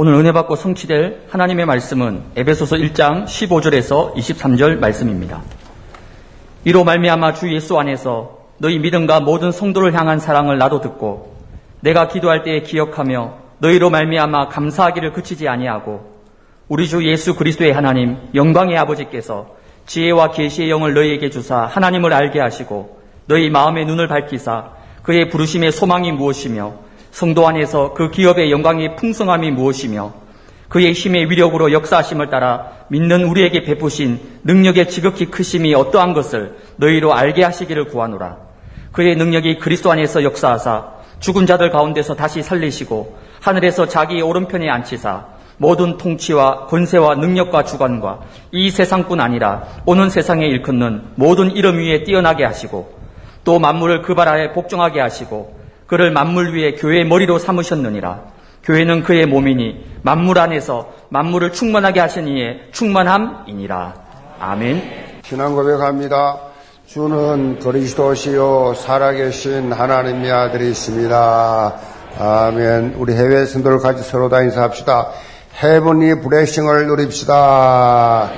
오늘 은혜 받고 성취될 하나님의 말씀은 에베소서 1장 15절에서 23절 말씀입니다. 이로 말미암아 주 예수 안에서 너희 믿음과 모든 성도를 향한 사랑을 나도 듣고 내가 기도할 때에 기억하며 너희로 말미암아 감사하기를 그치지 아니하고 우리 주 예수 그리스도의 하나님 영광의 아버지께서 지혜와 계시의 영을 너희에게 주사 하나님을 알게 하시고 너희 마음의 눈을 밝히사 그의 부르심의 소망이 무엇이며 성도 안에서 그 기업의 영광의 풍성함이 무엇이며 그의 힘의 위력으로 역사하심을 따라 믿는 우리에게 베푸신 능력의 지극히 크심이 어떠한 것을 너희로 알게 하시기를 구하노라. 그의 능력이 그리스도 안에서 역사하사 죽은 자들 가운데서 다시 살리시고 하늘에서 자기 오른편에 앉히사 모든 통치와 권세와 능력과 주관과 이 세상뿐 아니라 오는 세상에 일컫는 모든 이름 위에 뛰어나게 하시고 또 만물을 그 발 아래 복종하게 하시고 그를 만물 위에 교회의 머리로 삼으셨느니라. 교회는 그의 몸이니 만물 안에서 만물을 충만하게 하시니에 충만함이니라. 아멘. 신앙 고백합니다. 주는 그리스도시요 살아계신 하나님의 아들이십니다. 아멘. 우리 해외 선도를 같이 서로 다 인사합시다. 해븐리 브레싱을 누립시다.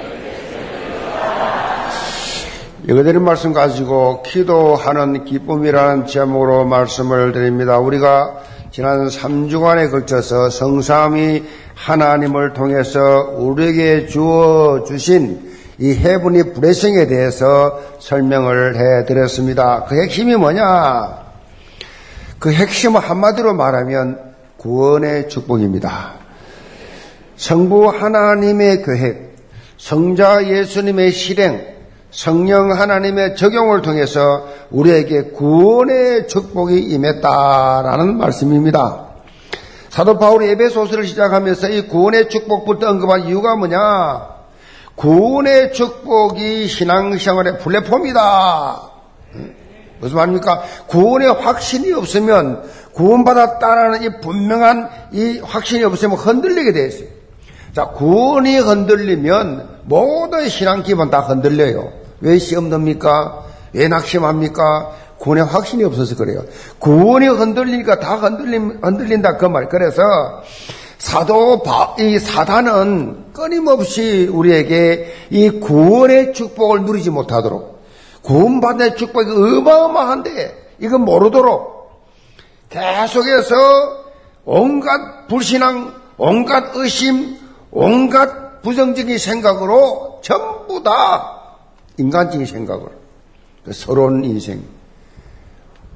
이거드린 말씀 가지고 기도하는 기쁨이라는 제목으로 말씀을 드립니다. 우리가 지난 3주간에 걸쳐서 성삼이 하나님을 통해서 우리에게 주어 주신 이 해분이 브레싱에 대해서 설명을 해 드렸습니다. 그 핵심이 뭐냐? 그 핵심은 한마디로 말하면 구원의 축복입니다. 성부 하나님의 계획, 성자 예수님의 실행, 성령 하나님의 적용을 통해서 우리에게 구원의 축복이 임했다라는 말씀입니다. 사도 바울이 에베소서를 시작하면서 이 구원의 축복부터 언급한 이유가 뭐냐? 구원의 축복이 신앙생활의 플랫폼이다. 무슨 말입니까? 구원의 확신이 없으면 구원받았다라는 이 분명한 이 확신이 없으면 흔들리게 돼 있어요. 자, 구원이 흔들리면 모든 신앙 기본 다 흔들려요. 왜 시험 듭니까? 왜 낙심합니까? 구원의 확신이 없어서 그래요. 구원이 흔들리니까 다 흔들림, 흔들린다 그 말. 그래서 사도 바, 이 사단은 끊임없이 우리에게 이 구원의 축복을 누리지 못하도록 구원받는 축복이 어마어마한데 이거 모르도록 계속해서 온갖 불신앙, 온갖 의심, 온갖 부정적인 생각으로 전부 다 인간적인 생각을, 그 서러운 인생,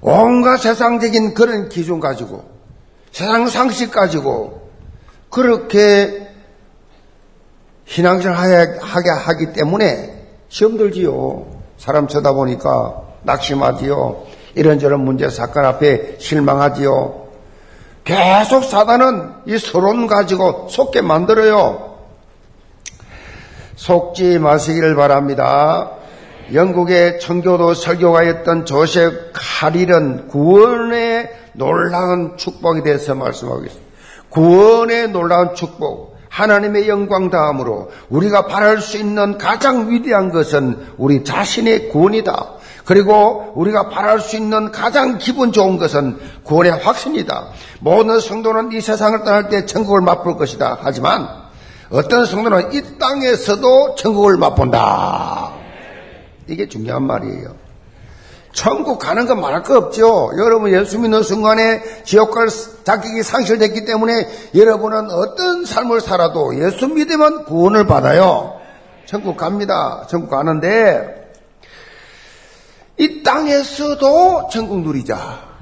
온갖 세상적인 그런 기준 가지고, 세상 상식 가지고, 그렇게 신앙생활 하게 하기 때문에 시험 들지요. 사람 쳐다보니까 낙심하지요. 이런저런 문제 사건 앞에 실망하지요. 계속 사단은 이 서론 가지고 속게 만들어요. 속지 마시기를 바랍니다. 영국의 청교도 설교가였던 조셉 카릴은 구원의 놀라운 축복에 대해서 말씀하고 있습니다. 구원의 놀라운 축복, 하나님의 영광 다음으로 우리가 바랄 수 있는 가장 위대한 것은 우리 자신의 구원이다. 그리고 우리가 바랄 수 있는 가장 기분 좋은 것은 구원의 확신이다. 모든 성도는 이 세상을 떠날 때 천국을 맛볼 것이다. 하지만 어떤 성도는 이 땅에서도 천국을 맛본다. 이게 중요한 말이에요. 천국 가는 건 말할 거 없죠. 여러분 예수 믿는 순간에 지옥갈 자격이 상실됐기 때문에 여러분은 어떤 삶을 살아도 예수 믿으면 구원을 받아요. 천국 갑니다. 천국 가는데 이 땅에서도 천국 누리자.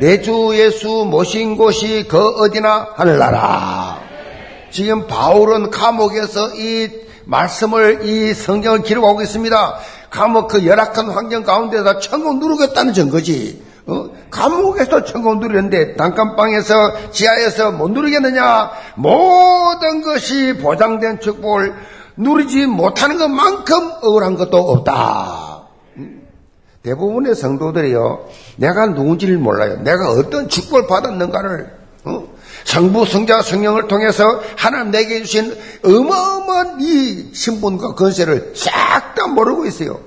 내 주 예수 모신 곳이 그 어디나 하늘나라. 지금 바울은 감옥에서 이 말씀을 이 성경을 기록하고 있습니다. 감옥 그 열악한 환경 가운데서 천국 누르겠다는 증거지. 어? 감옥에서 천국 누리는데 단칸방에서 지하에서 못 누리겠느냐? 모든 것이 보장된 축복을 누리지 못하는 것만큼 억울한 것도 없다. 음? 대부분의 성도들이요, 내가 누군지를 몰라요. 내가 어떤 축복을 받았는가를 어? 성부, 성자, 성령을 통해서 하나님 내게 주신 어마어마한 이 신분과 건세를 싹 다 모르고 있어요.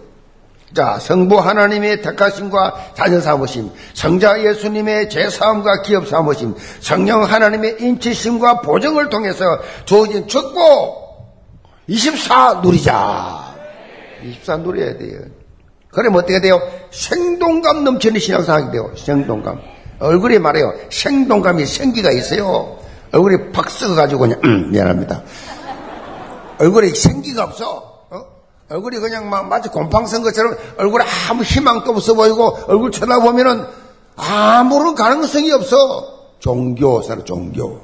자, 성부 하나님의 택하심과 자녀 삼으심, 성자 예수님의 제사함과 기업 삼으심, 성령 하나님의 인치심과 보정을 통해서 주어진 축복 24 누리자. 24 누려야 돼요. 그러면 어떻게 돼요? 생동감 넘치는 신앙생활이 돼요. 생동감. 얼굴에 말해요. 생동감이 생기가 있어요. 얼굴이 팍 썩어가지고 그냥 음, 미안합니다. 얼굴에 생기가 없어. 어? 얼굴이 그냥 막 마치 곰팡 선 것처럼 얼굴에 아무 희망도 없어 보이고 얼굴 쳐다보면은 아무런 가능성이 없어. 종교사로 종교.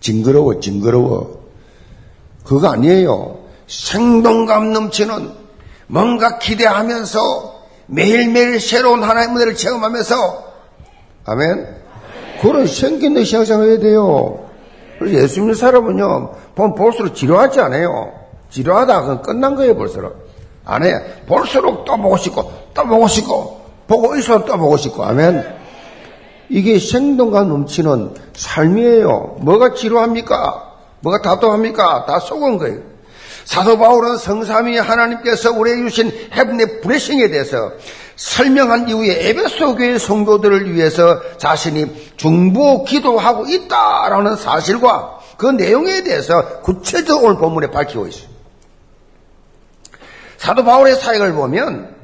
징그러워 징그러워. 그거 아니에요. 생동감 넘치는 뭔가 기대하면서 매일매일 새로운 하나님의 은혜를 체험하면서 아멘. 그런 생긴 신앙생활 해야 돼요. 그래서 예수 님는 사람은요, 보면 볼수록 지루하지 않아요. 지루하다, 그건 끝난 거예요, 벌써. 안 해. 볼수록 또 보고 싶고, 또 보고 싶고, 보고 있어도 또 보고 싶고, 아멘. 이게 생동감 넘치는 삶이에요. 뭐가 지루합니까? 뭐가 답답합니까? 다 속은 거예요. 사도 바울은 성삼위 하나님께서 우리에게 주신 헤븐의 브레싱에 대해서 설명한 이후에 에베소 교회 성도들을 위해서 자신이 중보 기도하고 있다라는 사실과 그 내용에 대해서 구체적으로 오늘 본문에 밝히고 있어요. 사도 바울의 사역을 보면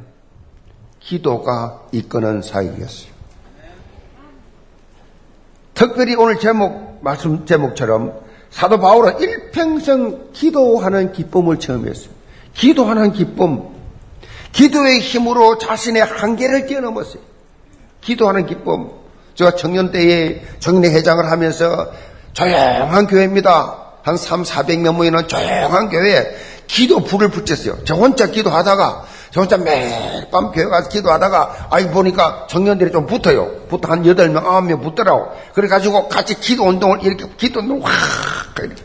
기도가 이끄는 사역이었어요. 특별히 오늘 제목, 말씀 제목처럼 사도 바울은 일평생 기도하는 기쁨을 체험했어요. 기도하는 기쁨. 기도의 힘으로 자신의 한계를 뛰어넘었어요. 기도하는 기쁨. 제가 청년 때에 청년 회장을 하면서 조용한 교회입니다. 한 3, 400명 모이는 조용한 교회에 기도 불을 붙였어요. 저 혼자 기도하다가 저 혼자 매일 밤 교회 가서 기도하다가 아이 보니까 청년들이 좀 붙어요. 붙어 한 8명, 9명 붙더라고. 그래가지고 같이 기도 운동을 이렇게 기도 운동 확 이렇게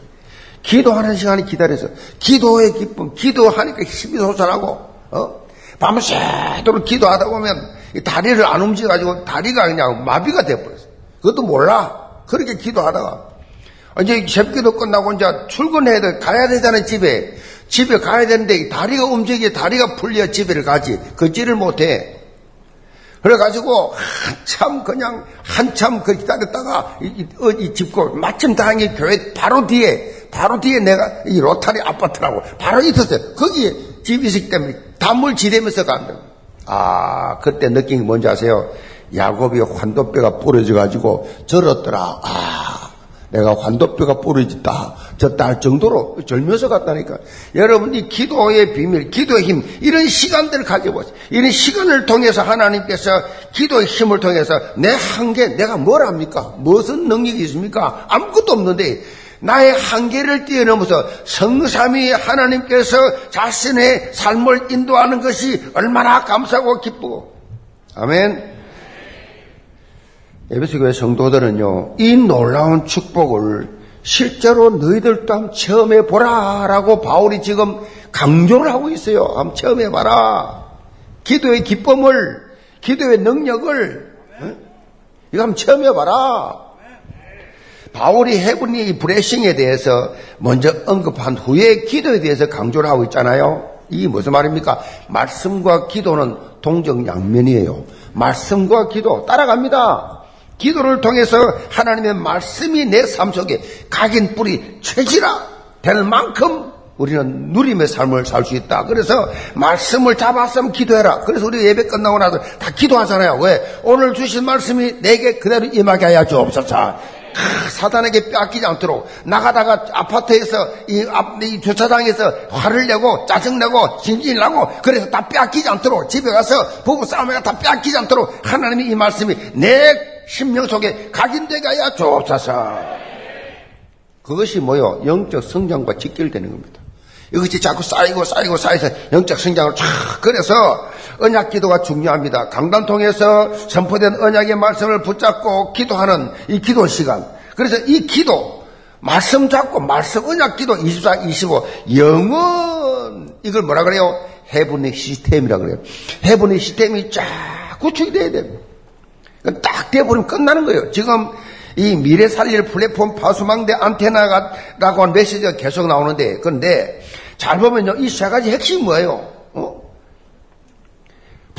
기도하는 시간을 기다려서 기도의 기쁨, 기도하니까 힘이 솟아나고 어? 밤새도록 기도하다 보면 다리를 안 움직여가지고 다리가 그냥 마비가 돼버렸어요. 그것도 몰라. 그렇게 기도하다가. 이제 새기도 끝나고 이제 출근해야 돼 가야 되잖아요 집에. 집에 가야 되는데 다리가 움직여 다리가 풀려 집에를 가지. 걷지를 못해. 그래가지고 한참 그냥 한참 그 기다렸다가 이, 이, 이 집고 마침 다행히 교회 바로 뒤에 바로 뒤에 내가 이 로타리 아파트라고 바로 있었어요. 거기에 집이 있기 때문에 단물 지대면서 간다 아 그때 느낀 게 뭔지 아세요 야곱이 환도뼈가 부러져 가지고 절었더라 아 내가 환도뼈가 부러졌다. 졌다 할 정도로 절면서 갔다니까. 여러분, 이 기도의 비밀, 기도의 힘, 이런 시간들을 가져보세요. 이런 시간을 통해서 하나님께서 기도의 힘을 통해서 내 한계, 내가 뭘 합니까? 무슨 능력이 있습니까? 아무것도 없는데, 나의 한계를 뛰어넘어서 성삼위 하나님께서 자신의 삶을 인도하는 것이 얼마나 감사하고 기쁘고. 아멘. 에베소 교회 성도들은요, 이 놀라운 축복을 실제로 너희들도 한번 체험해 보라라고 바울이 지금 강조를 하고 있어요. 한번 체험해 봐라. 기도의 기쁨을, 기도의 능력을, 어? 이거 한번 체험해 봐라. 바울이 해군이 브레싱에 대해서 먼저 언급한 후에 기도에 대해서 강조를 하고 있잖아요. 이게 무슨 말입니까? 말씀과 기도는 동정양면이에요. 말씀과 기도 따라갑니다. 기도를 통해서 하나님의 말씀이 내 삶 속에 각인 뿌리 채지라 될 만큼 우리는 누림의 삶을 살 수 있다. 그래서 말씀을 잡았으면 기도해라. 그래서 우리 예배 끝나고 나서 다 기도하잖아요. 왜? 오늘 주신 말씀이 내게 그대로 임하게 하여 주옵소서. 사단에게 뺏기지 않도록 나가다가 아파트에서 이, 앞, 이 주차장에서 화를 내고 짜증내고 진진을 나고 그래서 다 뺏기지 않도록 집에 가서 부부 싸움에 다 뺏기지 않도록 하나님이 이 말씀이 내 심령 속에 하여 주옵소서. 그것이 뭐요? 영적 성장과 직결되는 겁니다. 이것이 자꾸 쌓이고 쌓이고 쌓여서 영적 성장을 쫙 그래서 언약 기도가 중요합니다. 강단 통해서 선포된 언약의 말씀을 붙잡고 기도하는 이 기도 시간. 그래서 이 기도 말씀 잡고 말씀 언약 기도 24, 25 영원 이걸 뭐라 그래요? 해분의 시스템이라 그래요. 해분의 시스템이 쫙 구축이 돼야 됩니다. 딱 돼버리면 끝나는 거예요. 지금 이 미래 살릴 플랫폼 파수망대 안테나라고 하는 메시지가 계속 나오는데, 그런데 잘 보면요, 이 세 가지 핵심이 뭐예요?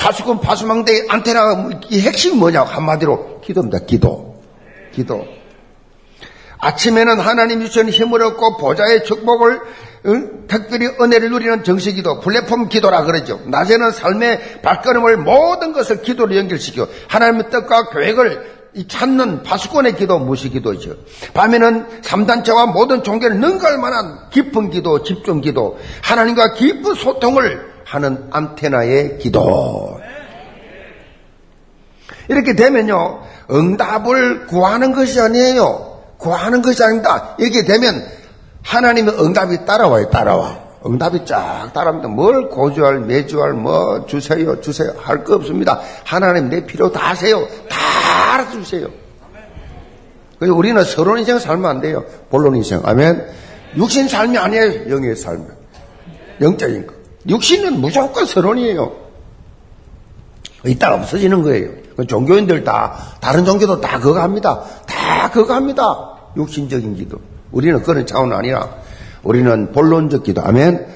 어? 파수꾼 파수망대 안테나가 이 핵심이 뭐냐 한마디로 기도입니다. 기도. 기도. 아침에는 하나님 주신 힘을 얻고 보좌의 축복을 응? 특별히 은혜를 누리는 정식기도 플랫폼 기도라 그러죠. 낮에는 삶의 발걸음을 모든 것을 기도로 연결시켜 하나님의 뜻과 계획을 찾는 파수꾼의 기도 무시 기도죠. 밤에는 삼단체와 모든 종교를 능가할 만한 깊은 기도, 집중 기도, 하나님과 깊은 소통을 하는 안테나의 기도. 이렇게 되면요, 응답을 구하는 것이 아니에요. 구하는 것이 아닙니다. 이렇게 되면 하나님의 응답이 따라와요, 따라와. 응답이 쫙 따라옵니다. 뭘 고주할, 매주할, 뭐 주세요, 주세요 할 거 없습니다. 하나님 내 필요 다 하세요. 다 알아주세요. 그래서 우리는 서론 인생 살면 안 돼요. 본론 인생. 아멘. 육신 삶이 아니에요. 영의 삶. 영적인 거. 육신은 무조건 서론이에요. 이따가 없어지는 거예요. 그 종교인들 다, 다른 종교도 다 그거 합니다. 다 그거 합니다. 육신적인 기도. 우리는 그런 차원 아니라 우리는 본론적 기도. 아멘.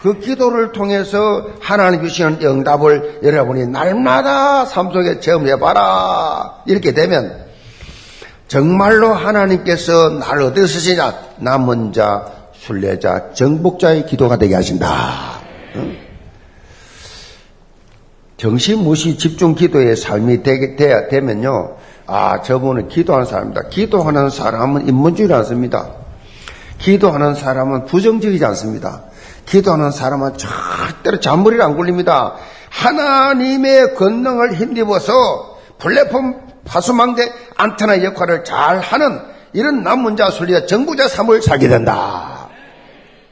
그 기도를 통해서 하나님 주시는 응답을 여러분이 날마다 삶 속에 체험해봐라. 이렇게 되면 정말로 하나님께서 나를 어떻게 쓰시냐? 남은 자, 순례자, 정복자의 기도가 되게 하신다. 응? 정신무시 집중 기도의 삶이 되게, 돼야 되면요. 아, 저분은 기도하는 사람입니다. 기도하는 사람은 인문주의를 않습니다. 기도하는 사람은 부정적이지 않습니다. 기도하는 사람은 절대로 잔머리를 안 굴립니다. 하나님의 권능을 힘입어서 플랫폼 파수망대 안테나 역할을 잘 하는 이런 남문자 순리와 정부자 삶을 살게 된다.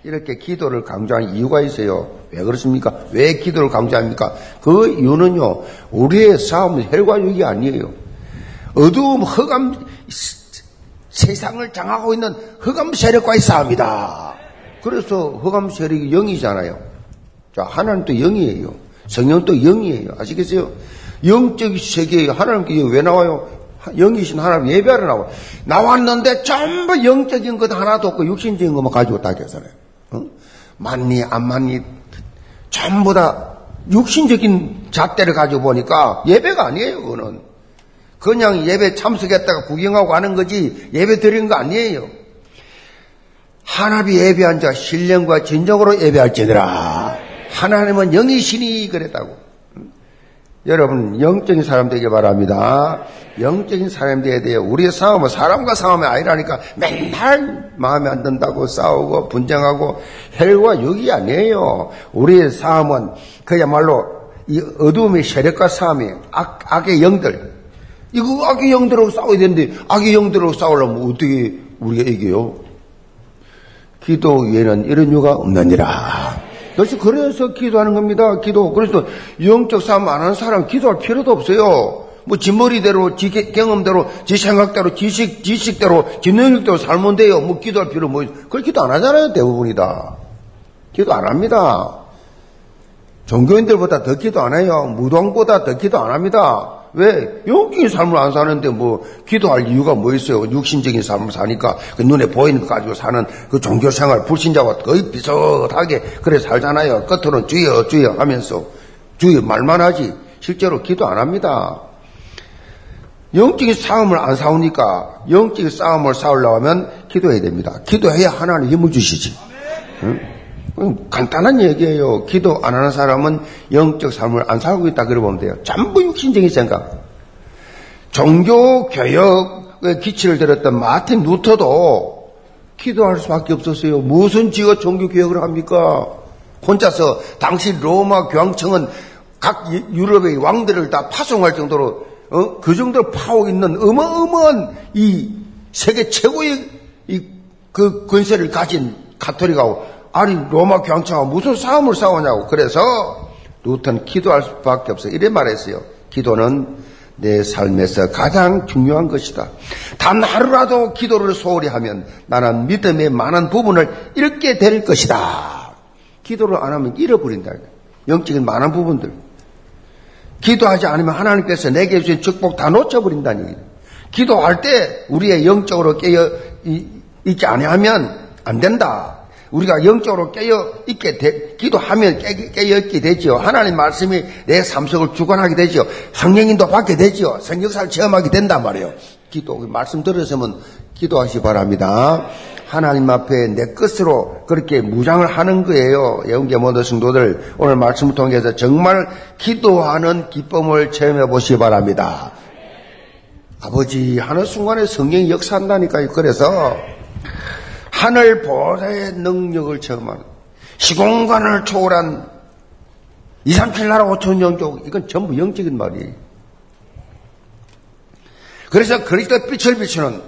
이렇게 기도를 강조하는 이유가 있어요. 왜 그렇습니까? 왜 기도를 강조합니까? 그 이유는요, 우리의 싸움은 혈과 육이 아니에요. 어두움, 흑암, 세상을 장하고 있는 흑암 세력과의 싸움이다. 그래서 흑암 세력이 영이잖아요. 자, 하나님도 영이에요. 성령도 영이에요. 아시겠어요? 영적 세계에 하나님께 왜 나와요? 영이신 하나님 예배하러 나와. 나왔는데 전부 영적인 것 하나도 없고 육신적인 것만 가지고 다 계산해요. 어? 맞니, 안 맞니, 전부 다 육신적인 잣대를 가지고 보니까 예배가 아니에요, 그거는. 그냥 예배 참석했다가 구경하고 가는 거지 예배 드리는 거 아니에요. 하나님 예배한 자 신령과 진정으로 예배할지니라. 하나님은 영이시니 그랬다고. 여러분 영적인 사람 되기 바랍니다. 영적인 사람 되어야 돼요. 우리의 싸움은 사람과 싸움이 아니라니까 맨날 마음에 안 든다고 싸우고 분쟁하고 헬과 육이 아니에요. 우리의 싸움은 그야말로 이 어두움의 세력과 싸움이에요. 악, 악의 영들. 이거 악의 영들하고 싸워야 되는데 악의 영들하고 싸우려면 어떻게 우리가 이겨요? 기도 위에는 이런 이유가 없느니라. 그래서 그래서 기도하는 겁니다. 기도. 그래서 영적 싸움 안 하는 사람 기도할 필요도 없어요. 뭐, 지 머리대로, 지 경험대로, 지 생각대로, 지식, 지식대로, 지 능력대로 살면 돼요. 뭐, 기도할 필요 뭐, 그걸 기도 안 하잖아요. 대부분이다. 기도 안 합니다. 종교인들보다 더 기도 안 해요. 무당보다 더 기도 안 합니다. 왜? 영적인 삶을 안 사는데 뭐 기도할 이유가 뭐 있어요? 육신적인 삶을 사니까 그 눈에 보이는 거 가지고 사는 그 종교 생활 불신자와 거의 비슷하게 그래 살잖아요. 겉으로는 주여 주여 하면서 주여 말만 하지 실제로 기도 안 합니다. 영적인 싸움을 안 싸우니까 영적인 싸움을 싸우려면 기도해야 됩니다. 기도해야 하나님 힘을 주시지. 응? 간단한 얘기예요. 기도 안 하는 사람은 영적 삶을 안 살고 있다 그러 보면 돼요. 전부 육신적인 생각. 종교 교역의 기치를 들었던 마틴 루터도 기도할 수밖에 없었어요. 무슨 지가 종교 교역을 합니까? 혼자서 당시 로마 교황청은 각 유럽의 왕들을 다 파송할 정도로 어? 그 정도로 파고 있는 어마어마한 이 세계 최고의 이 그 권세를 가진 가톨릭하고 아니 로마 교황청하고 무슨 싸움을 싸우냐고 그래서 루터는 기도할 수밖에 없어 이래 말했어요. 기도는 내 삶에서 가장 중요한 것이다. 단 하루라도 기도를 소홀히 하면 나는 믿음의 많은 부분을 잃게 될 것이다. 기도를 안 하면 잃어버린다. 영적인 많은 부분들. 기도하지 않으면 하나님께서 내게 주신 축복 다 놓쳐버린다니. 기도할 때 우리의 영적으로 깨어 있지 아니하면 안 된다. 우리가 영적으로 깨어 있게 되, 기도하면 깨, 깨어 있게 되지요. 하나님 말씀이 내 삶 속을 주관하게 되지요. 성령인도 받게 되지요. 성역사를 체험하게 된단 말이에요. 기도 말씀 들으시면 기도하시 기 바랍니다. 하나님 앞에 내 것으로 그렇게 무장을 하는 거예요. 영계 모든 성도들 오늘 말씀을 통해서 정말 기도하는 기쁨을 체험해 보시기 바랍니다. 아버지 하는 순간에 성령이 역사한다니까요. 그래서 하늘 보좌의 능력을 체험하는 시공간을 초월한 2, 3, 7 나라 5천 영족 이건 전부 영적인 말이에요. 그래서 그리스도 빛을 비추는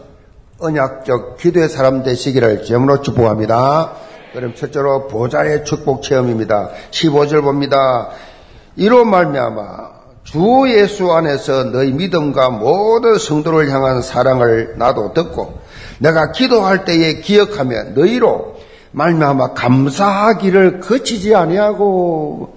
언약적 기도의 사람 되시기를 제물로 축복합니다. 그럼 첫째로 보좌의 축복 체험입니다. 15절 봅니다. 이로 말미암아 주 예수 안에서 너희 믿음과 모든 성도를 향한 사랑을 나도 듣고 내가 기도할 때에 기억하며 너희로 말미암아 감사하기를 거치지 아니하고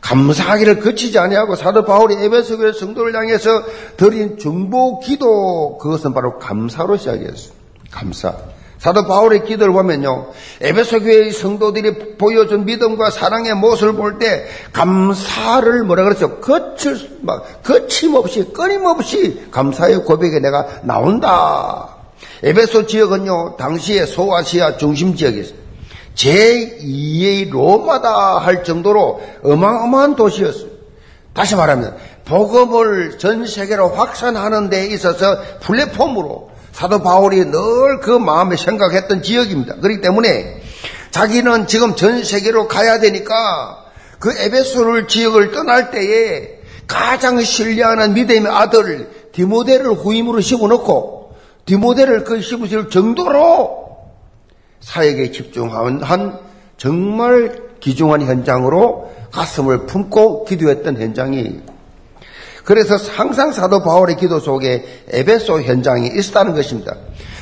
감사하기를 거치지 아니하고 사도 바울이 에베소 교회 성도를 향해서 드린 중보 기도 그것은 바로 감사로 시작했어요. 감사. 사도 바울의 기도를 보면요. 에베소 교회의 성도들이 보여준 믿음과 사랑의 모습을 볼 때 감사를 뭐라 그랬죠? 거칠 막 거침없이 끊임없이 감사의 고백에 내가 나온다. 에베소 지역은요. 당시에 소아시아 중심 지역이었어요. 제2의 로마다 할 정도로 어마어마한 도시였어요. 다시 말하면 복음을 전 세계로 확산하는 데 있어서 플랫폼으로 사도 바울이 늘 그 마음에 생각했던 지역입니다. 그렇기 때문에 자기는 지금 전 세계로 가야 되니까 그 에베소를 지역을 떠날 때에 가장 신뢰하는 믿음의 아들 디모데를 후임으로 씹어놓고 디모데를 그 씹으실 정도로 사역에 집중한 한 정말 귀중한 현장으로 가슴을 품고 기도했던 현장이 그래서 항상 사도 바울의 기도 속에 에베소 현장이 있었다는 것입니다.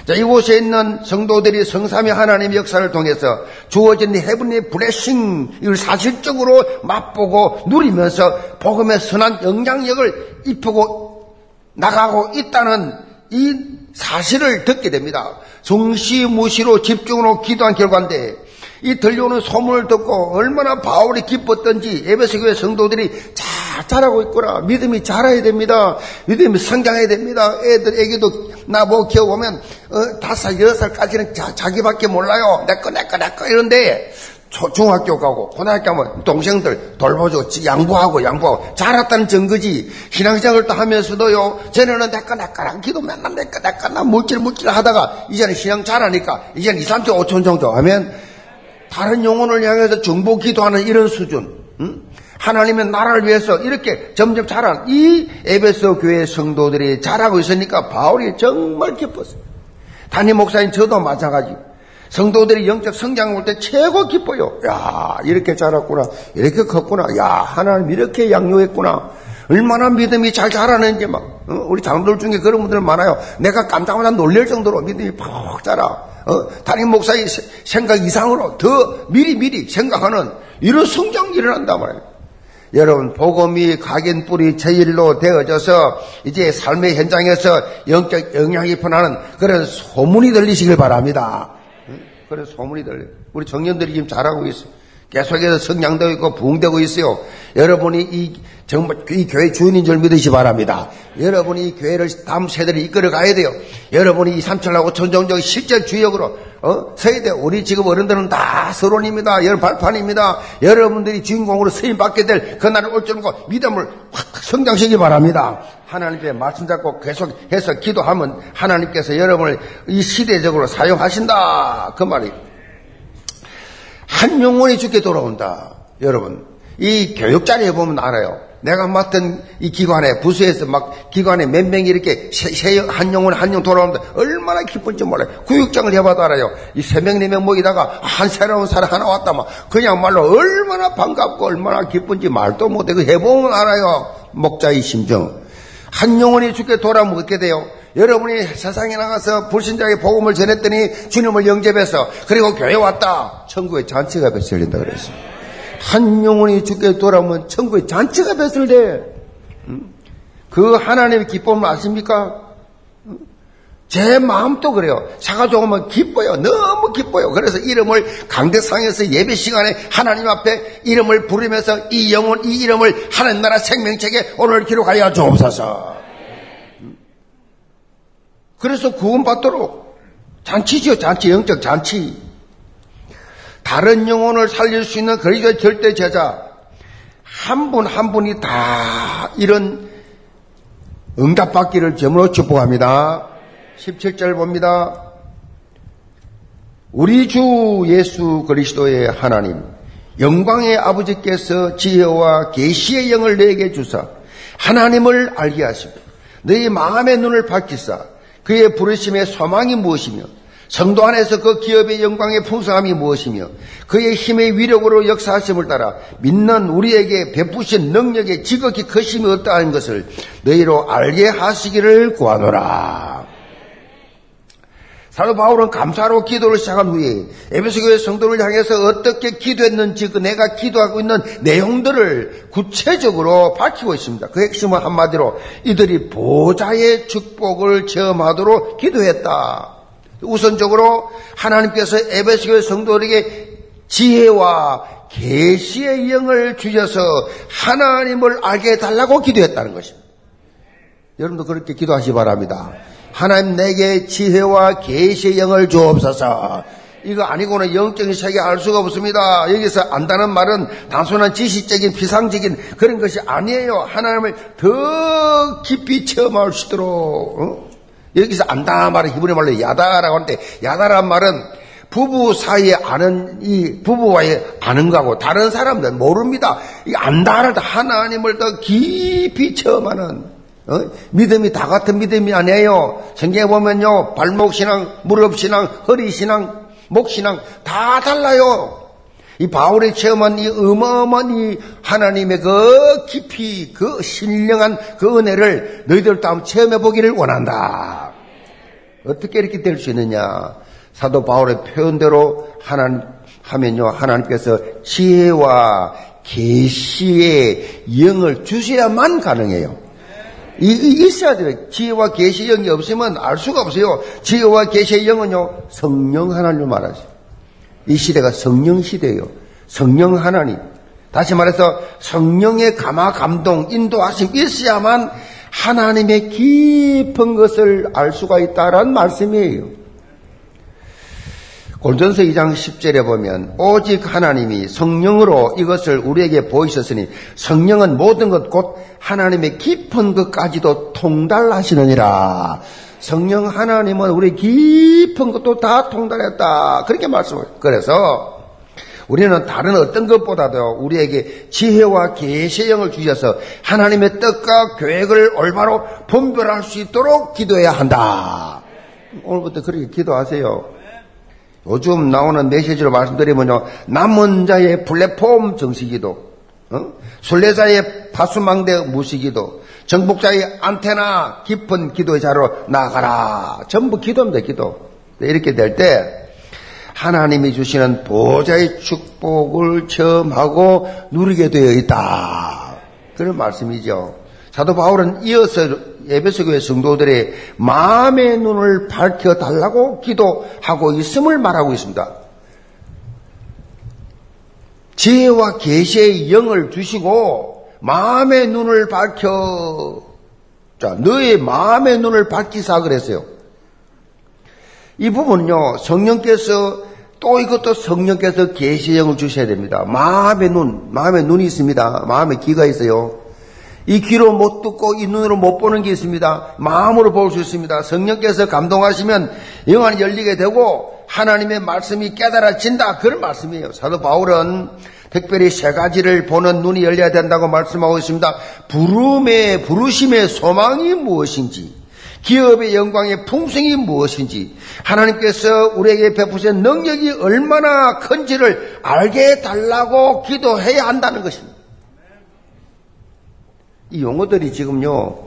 자, 이곳에 있는 성도들이 성삼위 하나님의 역사를 통해서 주어진 헤븐리 브레싱을 사실적으로 맛보고 누리면서 복음의 선한 영향력을 입히고 나가고 있다는 이 사실을 듣게 됩니다. 정시무시로 집중으로 기도한 결과인데 이 들려오는 소문을 듣고 얼마나 바울이 기뻤던지 에베소 교회 성도들이 잘 자라고 있구나. 믿음이 자라야 됩니다. 믿음이 성장해야 됩니다. 애들, 애기도 나뭐 키워보면 어, 다섯 살, 여섯 살까지는 자, 기밖에 몰라요. 내꺼, 내꺼, 내꺼 이런데 중학교 가고 고등학교 가면 동생들 돌보고 양보하고 양보하고 자랐다는 증거지 신앙생활을 또 하면서도요 전에는 내꺼 내꺼랑 기도 맨날 내꺼 내꺼 나 물질 물질 하다가 이제는 신앙 잘하니까 이제는 2, 3천 5천 정도 하면 다른 영혼을 향해서 중보 기도하는 이런 수준, 응? 하나님의 나라를 위해서 이렇게 점점 자란 이 에베소 교회 성도들이 자라고 있으니까 바울이 정말 기뻤어요. 담임 목사님 저도 마찬가지. 성도들이 영적 성장을 볼때 최고 기뻐요. 야, 이렇게 자랐구나. 이렇게 컸구나. 야, 하나님 이렇게 양육했구나. 얼마나 믿음이 잘 자라는지 막, 어? 우리 장로들 중에 그런 분들 많아요. 내가 깜짝 놀랄 정도로 믿음이 푹 자라. 어, 담임 목사의 생각 이상으로 더 미리 미리 생각하는 이런 성장이 일어난단 말이에요. 여러분, 복음이 각인 뿌리 제일로 되어져서 이제 삶의 현장에서 영적 영향이 퍼나는 그런 소문이 들리시길 바랍니다. 그런 소문이 들려. 우리 청년들이 지금 잘하고 있어요. 계속해서 성장되고 있고 부흥되고 있어요. 여러분이 이 정말 이 교회 주인인 줄 믿으시 바랍니다. 여러분이 이 교회를 다음 세대를 이끌어 가야 돼요. 여러분이 이 삼천하고 천정적 실제 주역으로 어? 서야 돼요. 우리 지금 어른들은 다 서론입니다. 여러분 발판입니다. 여러분들이 주인공으로 서임 받게 될 그날을 올 줄고 믿음을 확 성장시키기 바랍니다. 하나님께 말씀 잡고 계속해서 기도하면 하나님께서 여러분을 이 시대적으로 사용하신다. 그 말이. 한 영혼이 죽게 돌아온다. 여러분, 이 교육 자리에 보면 알아요. 내가 맡은 이 기관에 부서에서 막 기관에 몇 명이 이렇게 한 영혼 한 영 돌아오는데 얼마나 기쁜지 몰라요. 구육장을 해봐도 알아요. 이 세 명 네명 모이다가 한 새로운 사람 하나 왔다 막 그냥 말로 얼마나 반갑고 얼마나 기쁜지 말도 못해. 그 해보면 알아요. 목자의 심정. 한 영혼이 죽게 돌아오면 어떻게 돼요? 여러분이 세상에 나가서 불신자의 복음을 전했더니 주님을 영접해서 그리고 교회 왔다. 천국의 잔치가 펼쳐진다 그랬어요. 한 영혼이 죽게 돌아오면 천국의 잔치가 배설돼. 그 하나님의 기쁨을 아십니까? 제 마음도 그래요. 차가 좋으면 기뻐요. 너무 기뻐요. 그래서 이름을 강대상에서 예배 시간에 하나님 앞에 이름을 부르면서 이 영혼, 이 이름을 하나님 나라 생명책에 오늘 기록하여 주옵소서. 그래서 구원받도록 잔치죠. 잔치, 영적 잔치. 다른 영혼을 살릴 수 있는 그리스도의 절대 제자. 한분한 분이 다 이런 응답받기를 점으로 축복합니다. 17절 봅니다. 우리 주 예수 그리스도의 하나님 영광의 아버지께서 지혜와 계시의 영을 내게 주사 하나님을 알게 하시고 너희 마음의 눈을 밝히사 그의 부르심의 소망이 무엇이며 성도 안에서 그 기업의 영광의 풍성함이 무엇이며 그의 힘의 위력으로 역사하심을 따라 믿는 우리에게 베푸신 능력의 지극히 크심이 없다는 것을 너희로 알게 하시기를 구하노라. 사도 바울은 감사로 기도를 시작한 후에 에베소 교회 성도를 향해서 어떻게 기도했는지 그 내가 기도하고 있는 내용들을 구체적으로 밝히고 있습니다. 그 핵심은 한마디로 이들이 보좌의 축복을 체험하도록 기도했다. 우선적으로 하나님께서 에베소 교회 성도들에게 지혜와 계시의 영을 주셔서 하나님을 알게 해달라고 기도했다는 것입니다. 여러분도 그렇게 기도하시 기 바랍니다. 하나님 내게 지혜와 계시의 영을 주옵소서. 이거 아니고는 영적인 세계 알 수가 없습니다. 여기서 안다는 말은 단순한 지식적인 피상적인 그런 것이 아니에요. 하나님을 더 깊이 체험할 수 있도록 어? 여기서 안다 말은 히브리 말로 야다라고 하는데 야다란 말은 부부 사이에 아는 이 부부와의 아는 거하고 다른 사람들은 모릅니다. 이 안다를 하나님을 더 깊이 체험하는 어? 믿음이 다 같은 믿음이 아니에요. 성경에 보면요. 발목 신앙, 무릎 신앙, 허리 신앙, 목 신앙 다 달라요. 이 바울이 체험한 이 어마어마한 이 하나님의 그 깊이 그 신령한 그 은혜를 너희들도 한번 체험해 보기를 원한다. 어떻게 이렇게 될 수 있느냐? 사도 바울의 표현대로 하나님 하면요. 하나님께서 지혜와 계시의 영을 주셔야만 가능해요. 이, 이 있어야 돼요. 지혜와 계시의 영이 없으면 알 수가 없어요. 지혜와 계시의 영은요. 성령 하나님을 말하죠. 이 시대가 성령 시대예요. 성령 하나님. 다시 말해서 성령의 감화 감동 인도하심 있어야만 하나님의 깊은 것을 알 수가 있다라는 말씀이에요. 골전서 2장 10절에 보면 오직 하나님이 성령으로 이것을 우리에게 보이셨으니 성령은 모든 것 곧 하나님의 깊은 것까지도 통달하시느니라. 성령 하나님은 우리 깊은 것도 다 통달했다. 그렇게 말씀을. 그래서 우리는 다른 어떤 것보다도 우리에게 지혜와 계시의 영을 주셔서 하나님의 뜻과 계획을 올바로 분별할 수 있도록 기도해야 한다. 오늘부터 그렇게 기도하세요. 요즘 나오는 메시지로 말씀드리면요. 남은 자의 플랫폼 정식기도, 어? 순례자의 파수망대 무시기도, 정복자의 안테나 깊은 기도의 자로 나가라. 전부 기도입니다, 기도. 네, 이렇게 될 때, 하나님이 주시는 보좌의 축복을 체험하고 누리게 되어 있다. 그런 말씀이죠. 사도 바울은 이어서 에베소 교회 성도들의 마음의 눈을 밝혀 달라고 기도하고 있음을 말하고 있습니다. 지혜와 계시의 영을 주시고 마음의 눈을 밝혀 자, 너의 마음의 눈을 밝히사 그랬어요. 이 부분은요, 성령께서 또 이것도 성령께서 계시의 영을 주셔야 됩니다. 마음의 눈, 마음의 눈이 있습니다. 마음의 귀가 있어요. 이 귀로 못 듣고 이 눈으로 못 보는 게 있습니다. 마음으로 볼 수 있습니다. 성령께서 감동하시면 영안이 열리게 되고 하나님의 말씀이 깨달아진다. 그런 말씀이에요. 사도 바울은 특별히 세 가지를 보는 눈이 열려야 된다고 말씀하고 있습니다. 부름의, 부르심의 소망이 무엇인지, 기업의 영광의 풍성이 무엇인지, 하나님께서 우리에게 베푸신 능력이 얼마나 큰지를 알게 달라고 기도해야 한다는 것입니다. 이 용어들이 지금요,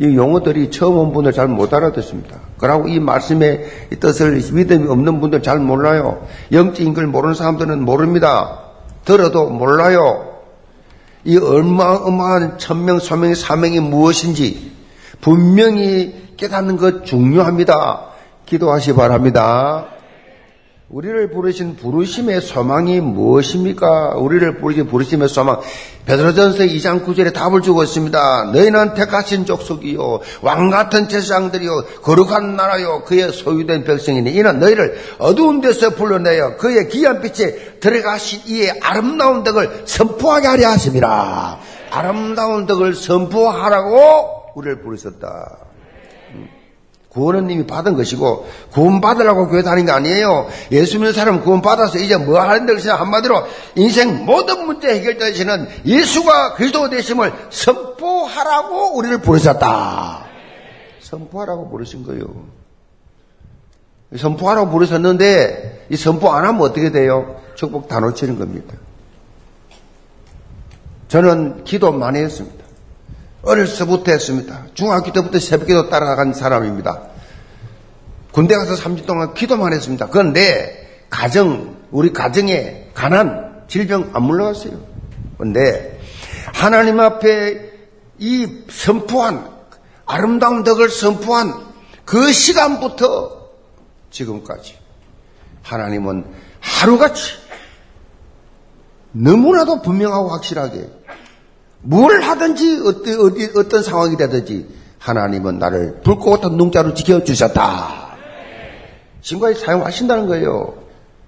이 용어들이 처음 온 분들 잘 못 알아듣습니다. 그러고 이 말씀의 뜻을 믿음이 없는 분들 잘 몰라요. 영적인 걸 모르는 사람들은 모릅니다. 들어도 몰라요. 이 얼마 어마한 천명, 소명의 사명이 무엇인지 분명히 깨닫는 것 중요합니다. 기도하시 바랍니다. 우리를 부르신 부르심의 소망이 무엇입니까? 우리를 부르신 부르심의 소망. 베드로전서 2장 9절에 답을 주고 있습니다. 너희는 택하신 족속이요 왕 같은 제사장들이요 거룩한 나라요 그의 소유된 백성이니 이는 너희를 어두운 데서 불러내어 그의 귀한 빛에 들어가신 이의 아름다운 덕을 선포하게 하려 하심이라. 아름다운 덕을 선포하라고 우리를 부르셨다. 구원은 이미 받은 것이고 구원 받으라고 교회 다니는 게 아니에요. 예수 믿는 사람은 구원 받아서 이제 뭐 하는데 그냥 한마디로 인생 모든 문제 해결되시는 예수가 그리스도 되심을 선포하라고 우리를 부르셨다. 선포하라고 부르신 거예요. 선포하라고 부르셨는데 이 선포 안 하면 어떻게 돼요? 축복 다 놓치는 겁니다. 저는 기도 많이 했습니다. 어려서부터 했습니다. 중학교 때부터 새벽기도 따라간 사람입니다. 군대 가서 3주 동안 기도만 했습니다. 그런데 가정, 우리 가정에 가난, 질병 안 물러갔어요. 그런데 하나님 앞에 이 선포한 아름다운 덕을 선포한 그 시간부터 지금까지 하나님은 하루같이 너무나도 분명하고 확실하게 뭘 하든지 어디, 어디, 어떤 상황이 되든지 하나님은 나를 불꽃 같은 눈자로 지켜주셨다. 지금까지 사용하신다는 거예요.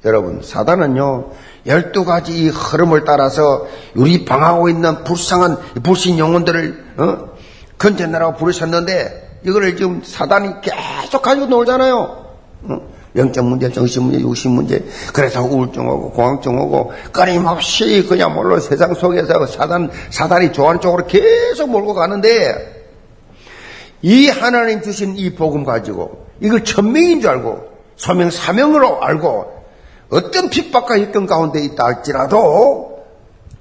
여러분, 사단은요, 12가지 이 흐름을 따라서 우리 방하고 있는 불쌍한 불신 영혼들을, 어? 건져내라고 부르셨는데, 이거를 지금 사단이 계속 가지고 놀잖아요. 어? 영적 문제, 정신 문제, 육신 문제, 그래서 우울증 오고 공황증 오고 끊임없이 그냥몰로 세상 속에서 사단, 사단이 좋아하는 쪽으로 계속 몰고 가는데 이 하나님 주신 이 복음 가지고 이걸 천명인 줄 알고 소명 사명으로 알고 어떤 핍박과 협경 가운데 있다 할지라도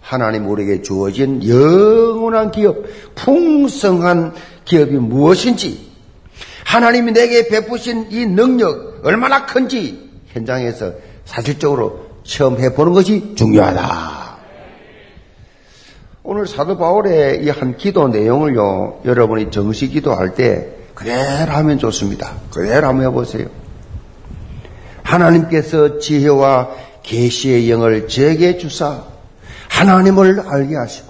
하나님 우리에게 주어진 영원한 기업, 풍성한 기업이 무엇인지 하나님이 내게 베푸신 이 능력 얼마나 큰지 현장에서 사실적으로 체험해 보는 것이 중요하다. 오늘 사도 바울의 이 한 기도 내용을요, 여러분이 정식 기도할 때 그대로 하면 좋습니다. 그대로 한번 해보세요. 하나님께서 지혜와 계시의 영을 제게 주사 하나님을 알게 하시고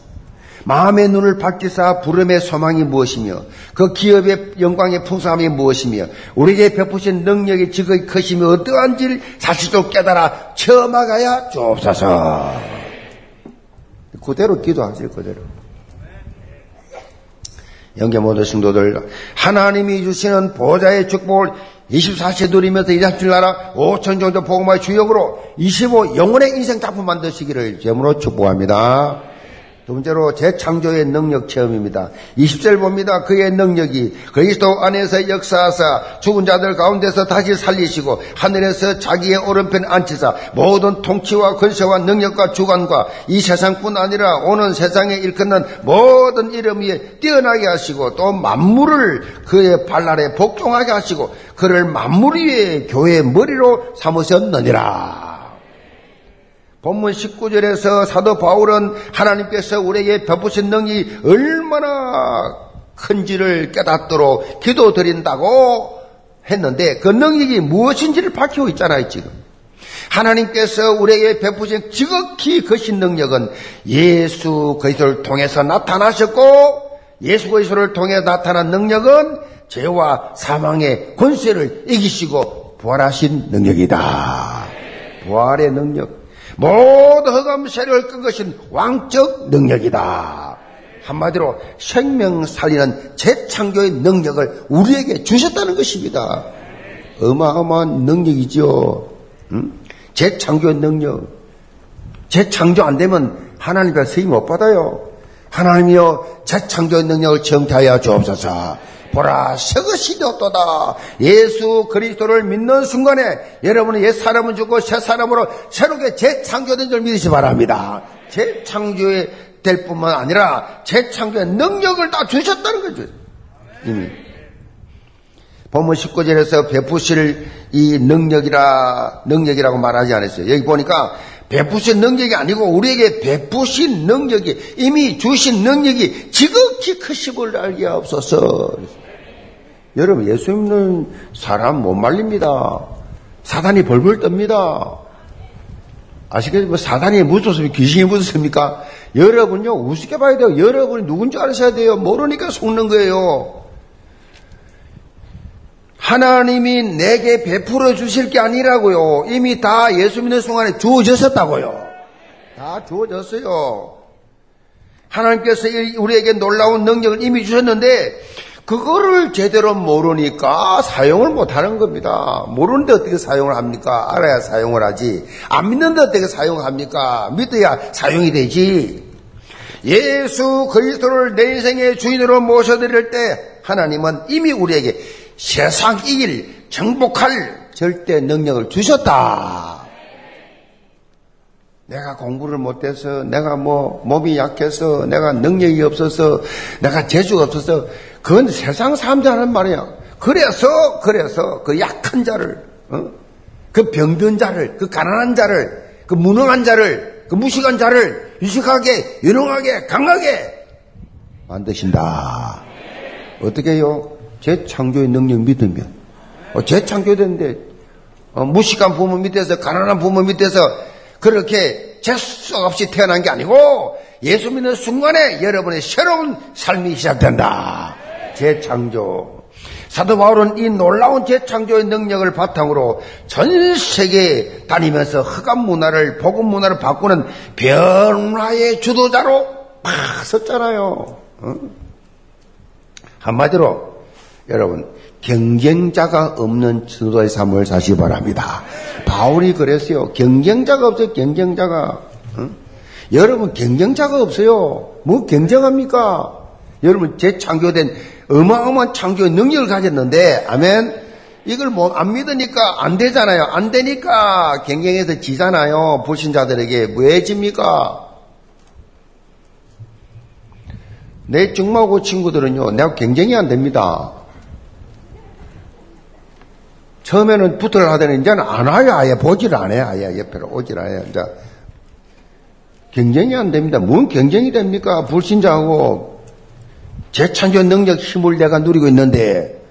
마음의 눈을 밝히사 부름의 소망이 무엇이며 그 기업의 영광의 풍성함이 무엇이며 우리에게 베푸신 능력의 지극히 크심이 어떠한지를 사실적으로 깨달아 체험하가야 주옵소서. 그대로 기도하세요, 그대로. 영계 모든 성도들 하나님이 주시는 보좌의 축복을 24시 누리면서 이삭줄 나라 5천 정도 복음의 주역으로 25 영혼의 인생 작품 만드시기를 제물로 축복합니다. 두 번째로 재창조의 능력 체험입니다. 20절 봅니다. 그의 능력이 그리스도 안에서 역사하사 죽은 자들 가운데서 다시 살리시고 하늘에서 자기의 오른편 앉히사 모든 통치와 권세와 능력과 주관과 이 세상뿐 아니라 오는 세상에 일컫는 모든 이름 위에 뛰어나게 하시고 또 만물을 그의 발 아래 복종하게 하시고 그를 만물 위에 교회의 머리로 삼으셨느니라. 본문 19절에서 사도 바울은 하나님께서 우리에게 베푸신 능이 얼마나 큰지를 깨닫도록 기도드린다고 했는데 그 능력이 무엇인지를 밝히고 있잖아요, 지금. 하나님께서 우리에게 베푸신 지극히 거신 능력은 예수 그리스도를 통해서 나타나셨고 예수 그리스도를 통해 나타난 능력은 죄와 사망의 권세를 이기시고 부활하신 능력이다. 부활의 능력. 모든 흑암 세력을 끈 것은 왕적 능력이다. 한마디로 생명 살리는 재창조의 능력을 우리에게 주셨다는 것입니다. 어마어마한 능력이죠. 응? 재창조의 능력. 재창조 안 되면 하나님께 쓰임 못 받아요. 하나님이여 재창조의 능력을 정타하여 주옵소서. 보라 새것이 되었도다. 예수 그리스도를 믿는 순간에 여러분은 옛 사람은 죽고 새 사람으로 새롭게 재창조된 줄 믿으시 바랍니다. 재창조의 될 뿐만 아니라 재창조의 능력을 다 주셨다는 거죠. 이미. 본문 19절에서 베푸실 이 능력이라, 능력이라고 말하지 않았어요. 여기 보니까 베푸신 능력이 아니고 우리에게 베푸신 능력이 이미 주신 능력이 지극히 크심을 알게 없어서 여러분, 예수 믿는 사람 못 말립니다. 사단이 벌벌 뜹니다. 아시겠지만 뭐 사단이 묻었으면 귀신이 묻었습니까? 여러분요, 우습게 봐야 돼요. 여러분이 누군지 알아셔야 돼요. 모르니까 속는 거예요. 하나님이 내게 베풀어 주실 게 아니라고요. 이미 다 예수 믿는 순간에 주어졌었다고요. 다 주어졌어요. 하나님께서 우리에게 놀라운 능력을 이미 주셨는데 그거를 제대로 모르니까 사용을 못하는 겁니다. 모르는데 어떻게 사용을 합니까? 알아야 사용을 하지. 안 믿는데 어떻게 사용합니까? 믿어야 사용이 되지. 예수 그리스도를 내 인생의 주인으로 모셔드릴 때 하나님은 이미 우리에게 세상 이길 정복할 절대 능력을 주셨다. 내가 공부를 못해서, 내가 뭐 몸이 약해서, 내가 능력이 없어서, 내가 재주가 없어서, 그건 세상 사람들 하는 말이야. 그래서, 그래서 그 약한 자를, 어? 그 병든 자를, 그 가난한 자를, 그 무능한 자를, 그 무식한 자를 유식하게, 유능하게, 강하게 만드신다. 어떻게 해요? 재창조의 능력 믿으면. 어, 재창조됐는데, 어, 무식한 부모 밑에서, 가난한 부모 밑에서 그렇게 재수 없이 태어난 게 아니고 예수 믿는 순간에 여러분의 새로운 삶이 시작된다. 재창조. 사도 바울은 이 놀라운 재창조의 능력을 바탕으로 전 세계에 다니면서 흑암 문화를 복음 문화를 바꾸는 변화의 주도자로 막 섰잖아요. 어? 한마디로 여러분 경쟁자가 없는 지도자의 삶을 사시 바랍니다. 바울이 그랬어요. 경쟁자가 없어요. 경쟁자가. 어? 여러분 경쟁자가 없어요. 뭐 경쟁합니까? 여러분 재창조된 어마어마한 창조의 능력을 가졌는데 아멘. 이걸 뭐 안 믿으니까 안 되잖아요. 안 되니까 경쟁해서 지잖아요. 불신자들에게 왜 집니까? 내 중마고 친구들은요, 내가 경쟁이 안 됩니다. 처음에는 붙어를 하더니 이제는 안 와요. 아예 안 해요. 아예 옆에로 오질 않아요. 이제 경쟁이 안 됩니다. 뭔 경쟁이 됩니까? 불신자하고 재창조 능력 힘을 내가 누리고 있는데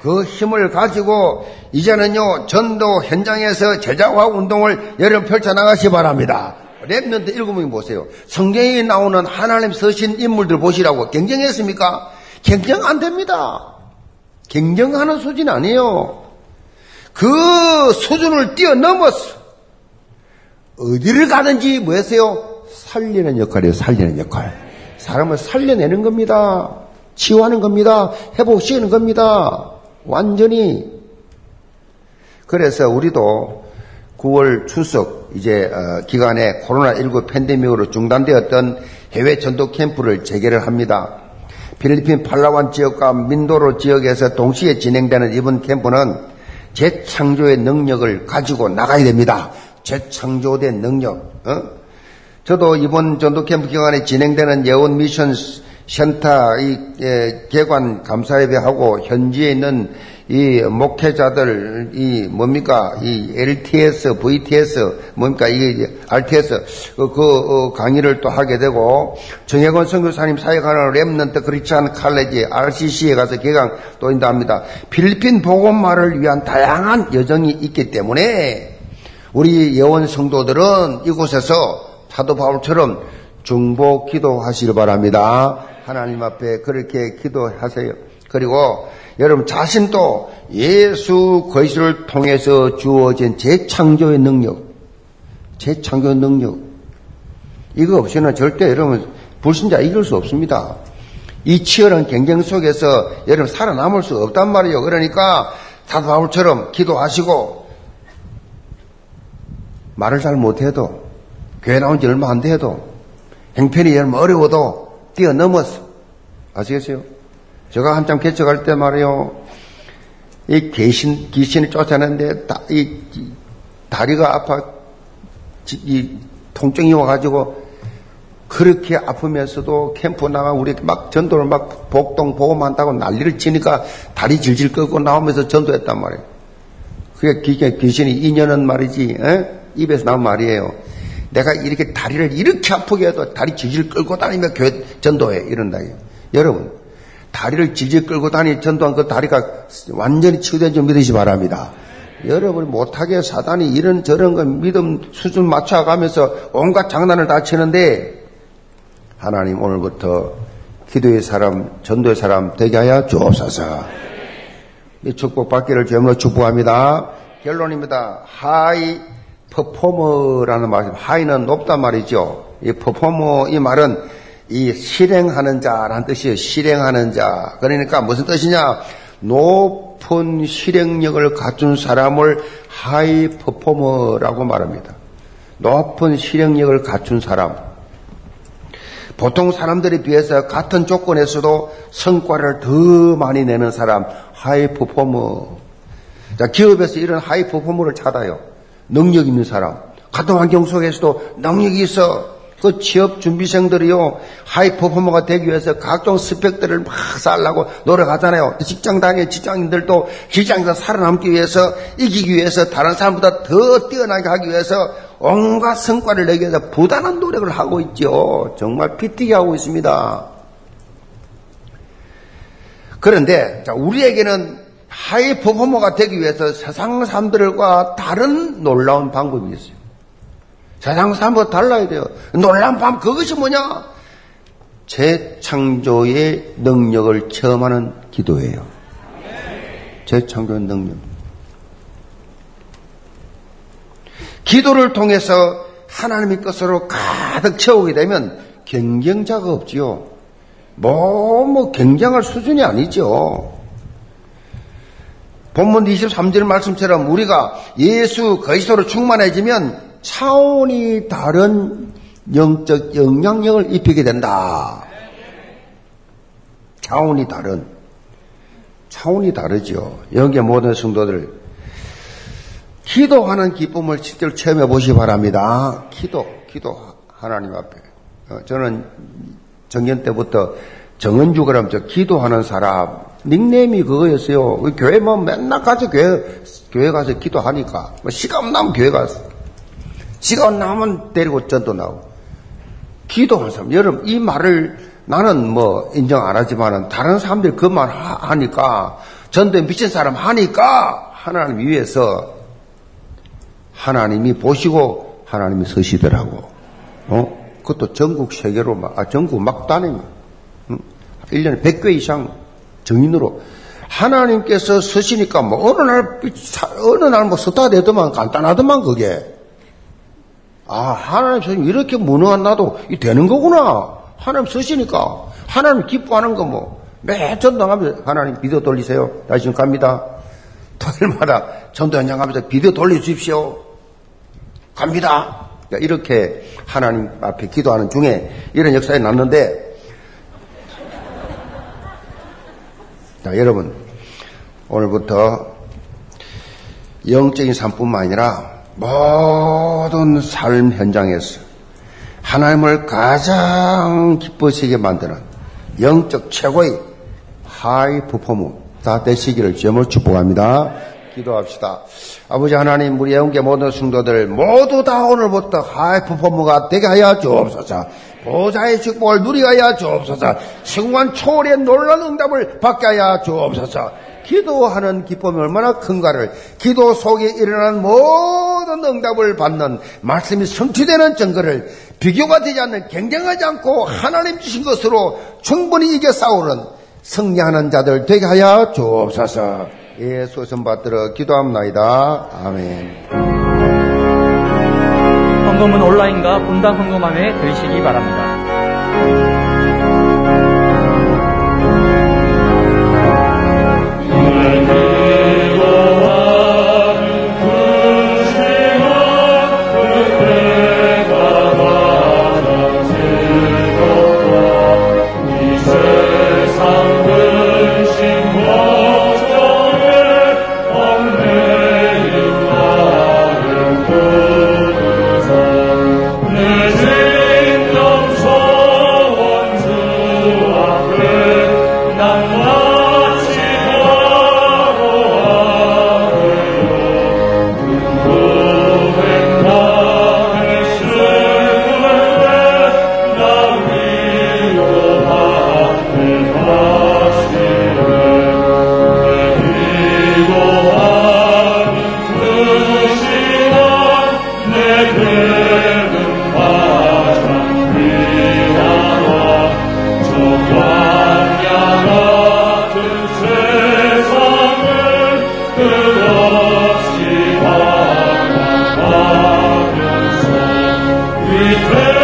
그 힘을 가지고 이제는요 전도 현장에서 제자화 운동을 여러분 펼쳐나가시 바랍니다. 랩런트 일곱 명이 보세요. 성경에 나오는 하나님 서신 인물들 보시라고 경쟁했습니까? 경쟁 안 됩니다. 경쟁하는 수준 아니에요. 그 수준을 뛰어넘었어. 어디를 가든지 뭐 했어요? 살리는 역할이에요. 살리는 역할. 사람을 살려내는 겁니다. 치유하는 겁니다. 회복시키는 겁니다. 완전히. 그래서 우리도 9월 추석 이제 어, 기간에 코로나19 팬데믹으로 중단되었던 해외 전도 캠프를 재개를 합니다. 필리핀 팔라완 지역과 민도로 지역에서 동시에 진행되는 이번 캠프는 재창조의 능력을 가지고 나가야 됩니다. 재창조된 능력. 어? 저도 이번 전도 캠프 기간에 진행되는 예원 미션 센터 이 예, 개관 감사예배하고 현지에 있는 이 목회자들 이 뭡니까 이 LTS, VTS 뭡니까 이게 RTS 그, 그 어, 강의를 또 하게 되고 정혜권 선교사님 사역하는 랩넌트 크리스찬 칼레지 RCC에 가서 개강 또 인도합니다. 필리핀 복음화를 위한 다양한 여정이 있기 때문에 우리 예원 성도들은 이곳에서 사도 바울처럼 중보 기도하시길 바랍니다. 하나님 앞에 그렇게 기도하세요. 그리고 여러분 자신도 예수 그리스도를 통해서 주어진 재창조의 능력, 재창조 능력 이거 없이는 절대 여러분 불신자 이길 수 없습니다. 이 치열한 경쟁 속에서 여러분 살아남을 수 없단 말이에요. 그러니까 사도 바울처럼 기도하시고 말을 잘 못해도 교회 나온 지 얼마 안 돼도 행편이 여러분 어려워도 뛰어넘었어. 아시겠어요? 제가 한참 개척할 때 말이요. 이 귀신, 귀신을 쫓아내는데, 다, 이, 이, 다리가 아파, 이, 통증이 와가지고, 그렇게 아프면서도 캠프 나가 우리 막 전도를 막 복동 보험한다고 난리를 치니까 다리 질질 끄고 나오면서 전도했단 말이에요. 그게 귀신이 인연은 말이지, 에? 입에서 나온 말이에요. 내가 이렇게 다리를 이렇게 아프게 해도 다리 질질 끌고 다니며 교회 전도해. 이런다. 여러분, 다리를 질질 끌고 다니 전도한 그 다리가 완전히 치유된 줄 믿으시 기 바랍니다. 여러분 못하게 사단이 이런 저런 거 믿음 수준 맞춰가면서 온갖 장난을 다 치는데 하나님 오늘부터 기도의 사람, 전도의 사람 되게 하여 주옵소서. 이 축복 받기를 주님으로 축복합니다. 결론입니다. 하이 퍼포머라는 말이 high는 높단 말이죠. 이 퍼포머 이 말은 이 실행하는 자라는 뜻이에요. 실행하는 자. 그러니까 무슨 뜻이냐? 높은 실행력을 갖춘 사람을 하이 퍼포머라고 말합니다. 높은 실행력을 갖춘 사람. 보통 사람들에 비해서 같은 조건에서도 성과를 더 많이 내는 사람, 하이 퍼포머. 자, 기업에서 이런 하이 퍼포머를 찾아요. 능력 있는 사람. 같은 환경 속에서도 능력이 있어. 그 취업 준비생들이요, 하이 퍼포머가 되기 위해서 각종 스펙들을 막 쌓으려고 노력하잖아요. 직장 다니는 직장인들도 직장에서 살아남기 위해서, 이기기 위해서, 다른 사람보다 더 뛰어나게 하기 위해서 온갖 성과를 내기 위해서 부단한 노력을 하고 있죠. 정말 피튀기 하고 있습니다. 그런데, 자, 우리에게는 하이 퍼포머가 되기 위해서 세상 사람들과 다른 놀라운 방법이 있어요. 세상 사람과 달라야 돼요. 놀라운 방 그것이 뭐냐? 재창조의 능력을 체험하는 기도예요. 재창조의 능력. 기도를 통해서 하나님의 것으로 가득 채우게 되면 경쟁자가 없지요. 뭐, 뭐, 경쟁할 수준이 아니죠. 본문 23절 말씀처럼 우리가 예수 그리스도로 충만해지면 차원이 다른 영적 영향력을 입히게 된다. 차원이 다른 차원이 다르죠. 여기에 모든 성도들 기도하는 기쁨을 실제로 체험해 보시기 바랍니다. 기도, 기도 하나님 앞에. 어, 저는 정년 때부터 정은주 그럼 저 기도하는 사람 닉네임이 그거였어요. 교회 뭐 맨날 가서 교회 교회 가서 기도하니까 뭐 시간 나면 교회 가서 시간 나면 데리고 전도 나오고 기도하는 사람. 여러분 이 말을 나는 뭐 인정 안 하지만은 다른 사람들이 그 말 하니까 전도에 미친 사람 하니까 하나님 위해서 하나님이 보시고 하나님이 서시더라고. 어? 그것도 전국 세계로 막, 아, 전국 막 다니면. 응? 1년에 100개 이상 정인으로. 하나님께서 서시니까 뭐 어느 날, 어느 날 뭐 서다 되더만 간단하더만 그게. 아, 하나님 서시 이렇게 무능한 나도 이 되는 거구나. 하나님 서시니까. 하나님 기뻐하는 거 뭐. 매 전도하면서 하나님 비디오 돌리세요. 나 지금 갑니다. 토요일마다 전도 현장 가면서 비디오 돌려주십시오. 갑니다. 그러니까 이렇게 하나님 앞에 기도하는 중에 이런 역사에 났는데, 자, 여러분, 오늘부터 영적인 삶뿐만 아니라 모든 삶 현장에서 하나님을 가장 기뻐시게 만드는 영적 최고의 하이 퍼포머 다 되시기를 주님을 축복합니다. 기도합시다. 아버지 하나님 우리 예원 모든 성도들 모두 다 오늘부터 하이 퍼포머가 되게 하여 주옵소서. 보좌의 축복을 누리게 하여 주옵소서. 시공간 초월의 놀라운 응답을 받게 하여 주옵소서. 기도하는 기쁨이 얼마나 큰가를 기도 속에 일어나는 모든 응답을 받는 말씀이 성취되는 증거를 비교가 되지 않는 경쟁하지 않고 하나님 주신 것으로 충분히 이겨 싸우는 승리하는 자들 되게 하여 주옵소서. 예수 선 받들어 기도합나이다. 아멘. 헌금은 온라인과 분당 헌금함에 드시기 바랍니다. Return.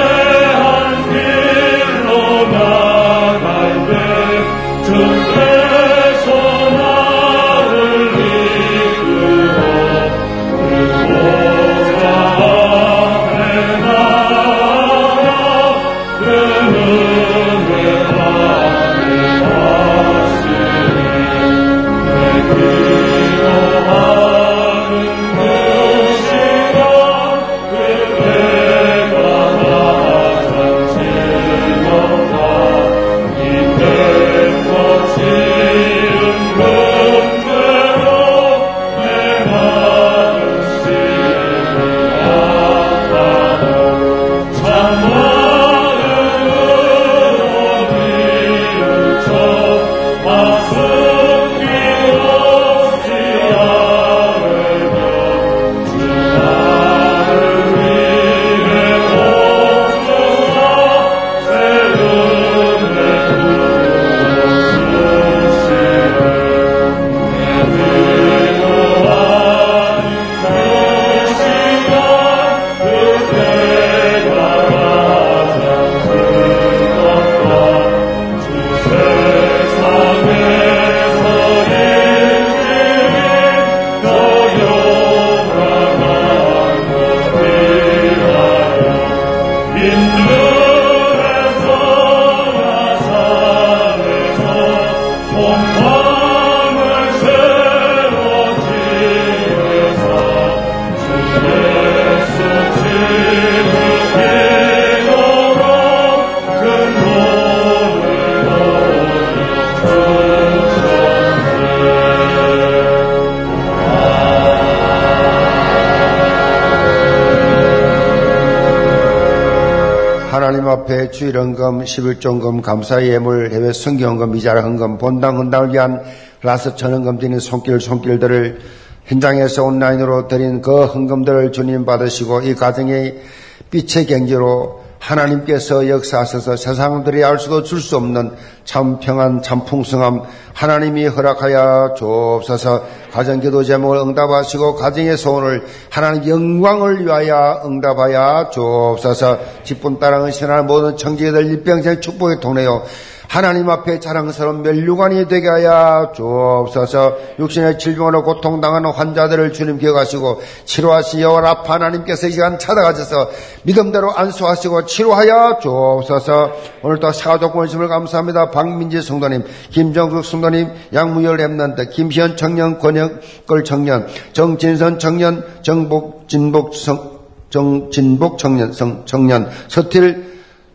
주일헌금, 11종금, 감사의 예물, 해외 성경헌금, 이자라 헌금, 본당 헌당을 위한 라스 천헌금 드리는 손길 손길들을 현장에서 온라인으로 드린 그 헌금들을 주님 받으시고 이 가정의 빛의 경지로 하나님께서 역사하셔서 세상들이 알 수도 줄 수 없는 참 평안, 참 풍성함 하나님이 허락하여 주옵소서 가정 기도 제목을 응답하시고 가정의 소원을 하나님 영광을 위하여 응답하여 주옵소서. 기쁜 따랑은 신하는 모든 청지기들 일평생 축복의 통해요 하나님 앞에 자랑스러운 멸류관이 되게 하여 주옵소서. 육신의 질병으로 고통당하는 환자들을 주님 기억하시고 치료하시 여호와 라파 하나님께서 이 시간 찾아가셔서 믿음대로 안수하시고 치료하여 주옵소서. 오늘도 사가족 권심을 감사합니다. 박민지 성도님 김정숙 성도님 양무열 랩런트 김시현 청년 권혁걸 청년 정진선 청년 정복 진복 성 정진복 청년 성 청년 서틸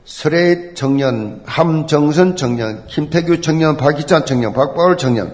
설혜의 청년, 함정선 청년, 김태규 청년, 박희찬 청년, 박보울 청년,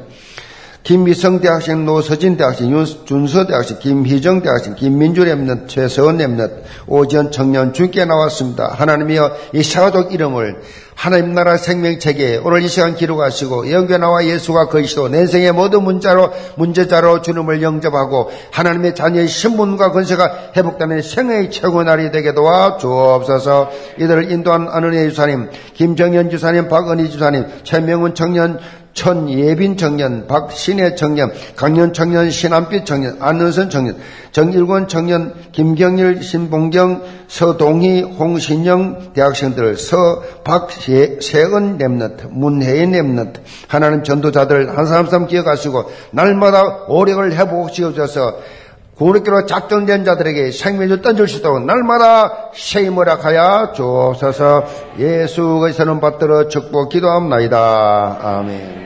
김미성 대학생, 노서진 대학생, 윤준서 대학생, 김희정 대학생, 김민주 랩넌, 최서원 랩넌, 오지연 청년 주께 나왔습니다. 하나님이여 이 사도독 이름을 하나님 나라 생명체계에 오늘 이 시간 기록하시고 영계 나와 예수가 거이시도 내 생의 모든 문자로 문제자로 주님을 영접하고 하나님의 자녀의 신분과 건세가 회복되는 생애의 최고 날이 되게 도와 주옵소서. 이들을 인도한 아는의 주사님 김정현 주사님 박은희 주사님 최명훈 청년 천예빈 청년, 박신혜 청년, 강년 청년, 신한빛 청년, 안은선 청년, 정일권 청년, 김경일, 신봉경, 서동희, 홍신영 대학생들, 서박 세은 랩너트, 문혜인 랩너트, 하나님 전도자들 한 사람 삼 기억하시고 날마다 오력을 회복시켜줘서 구원교로 작정된 자들에게 생명을 있도록 날마다 세임을 하여 주옵소서 예수 그리스도는 받들어 축복 기도합나이다. 아멘.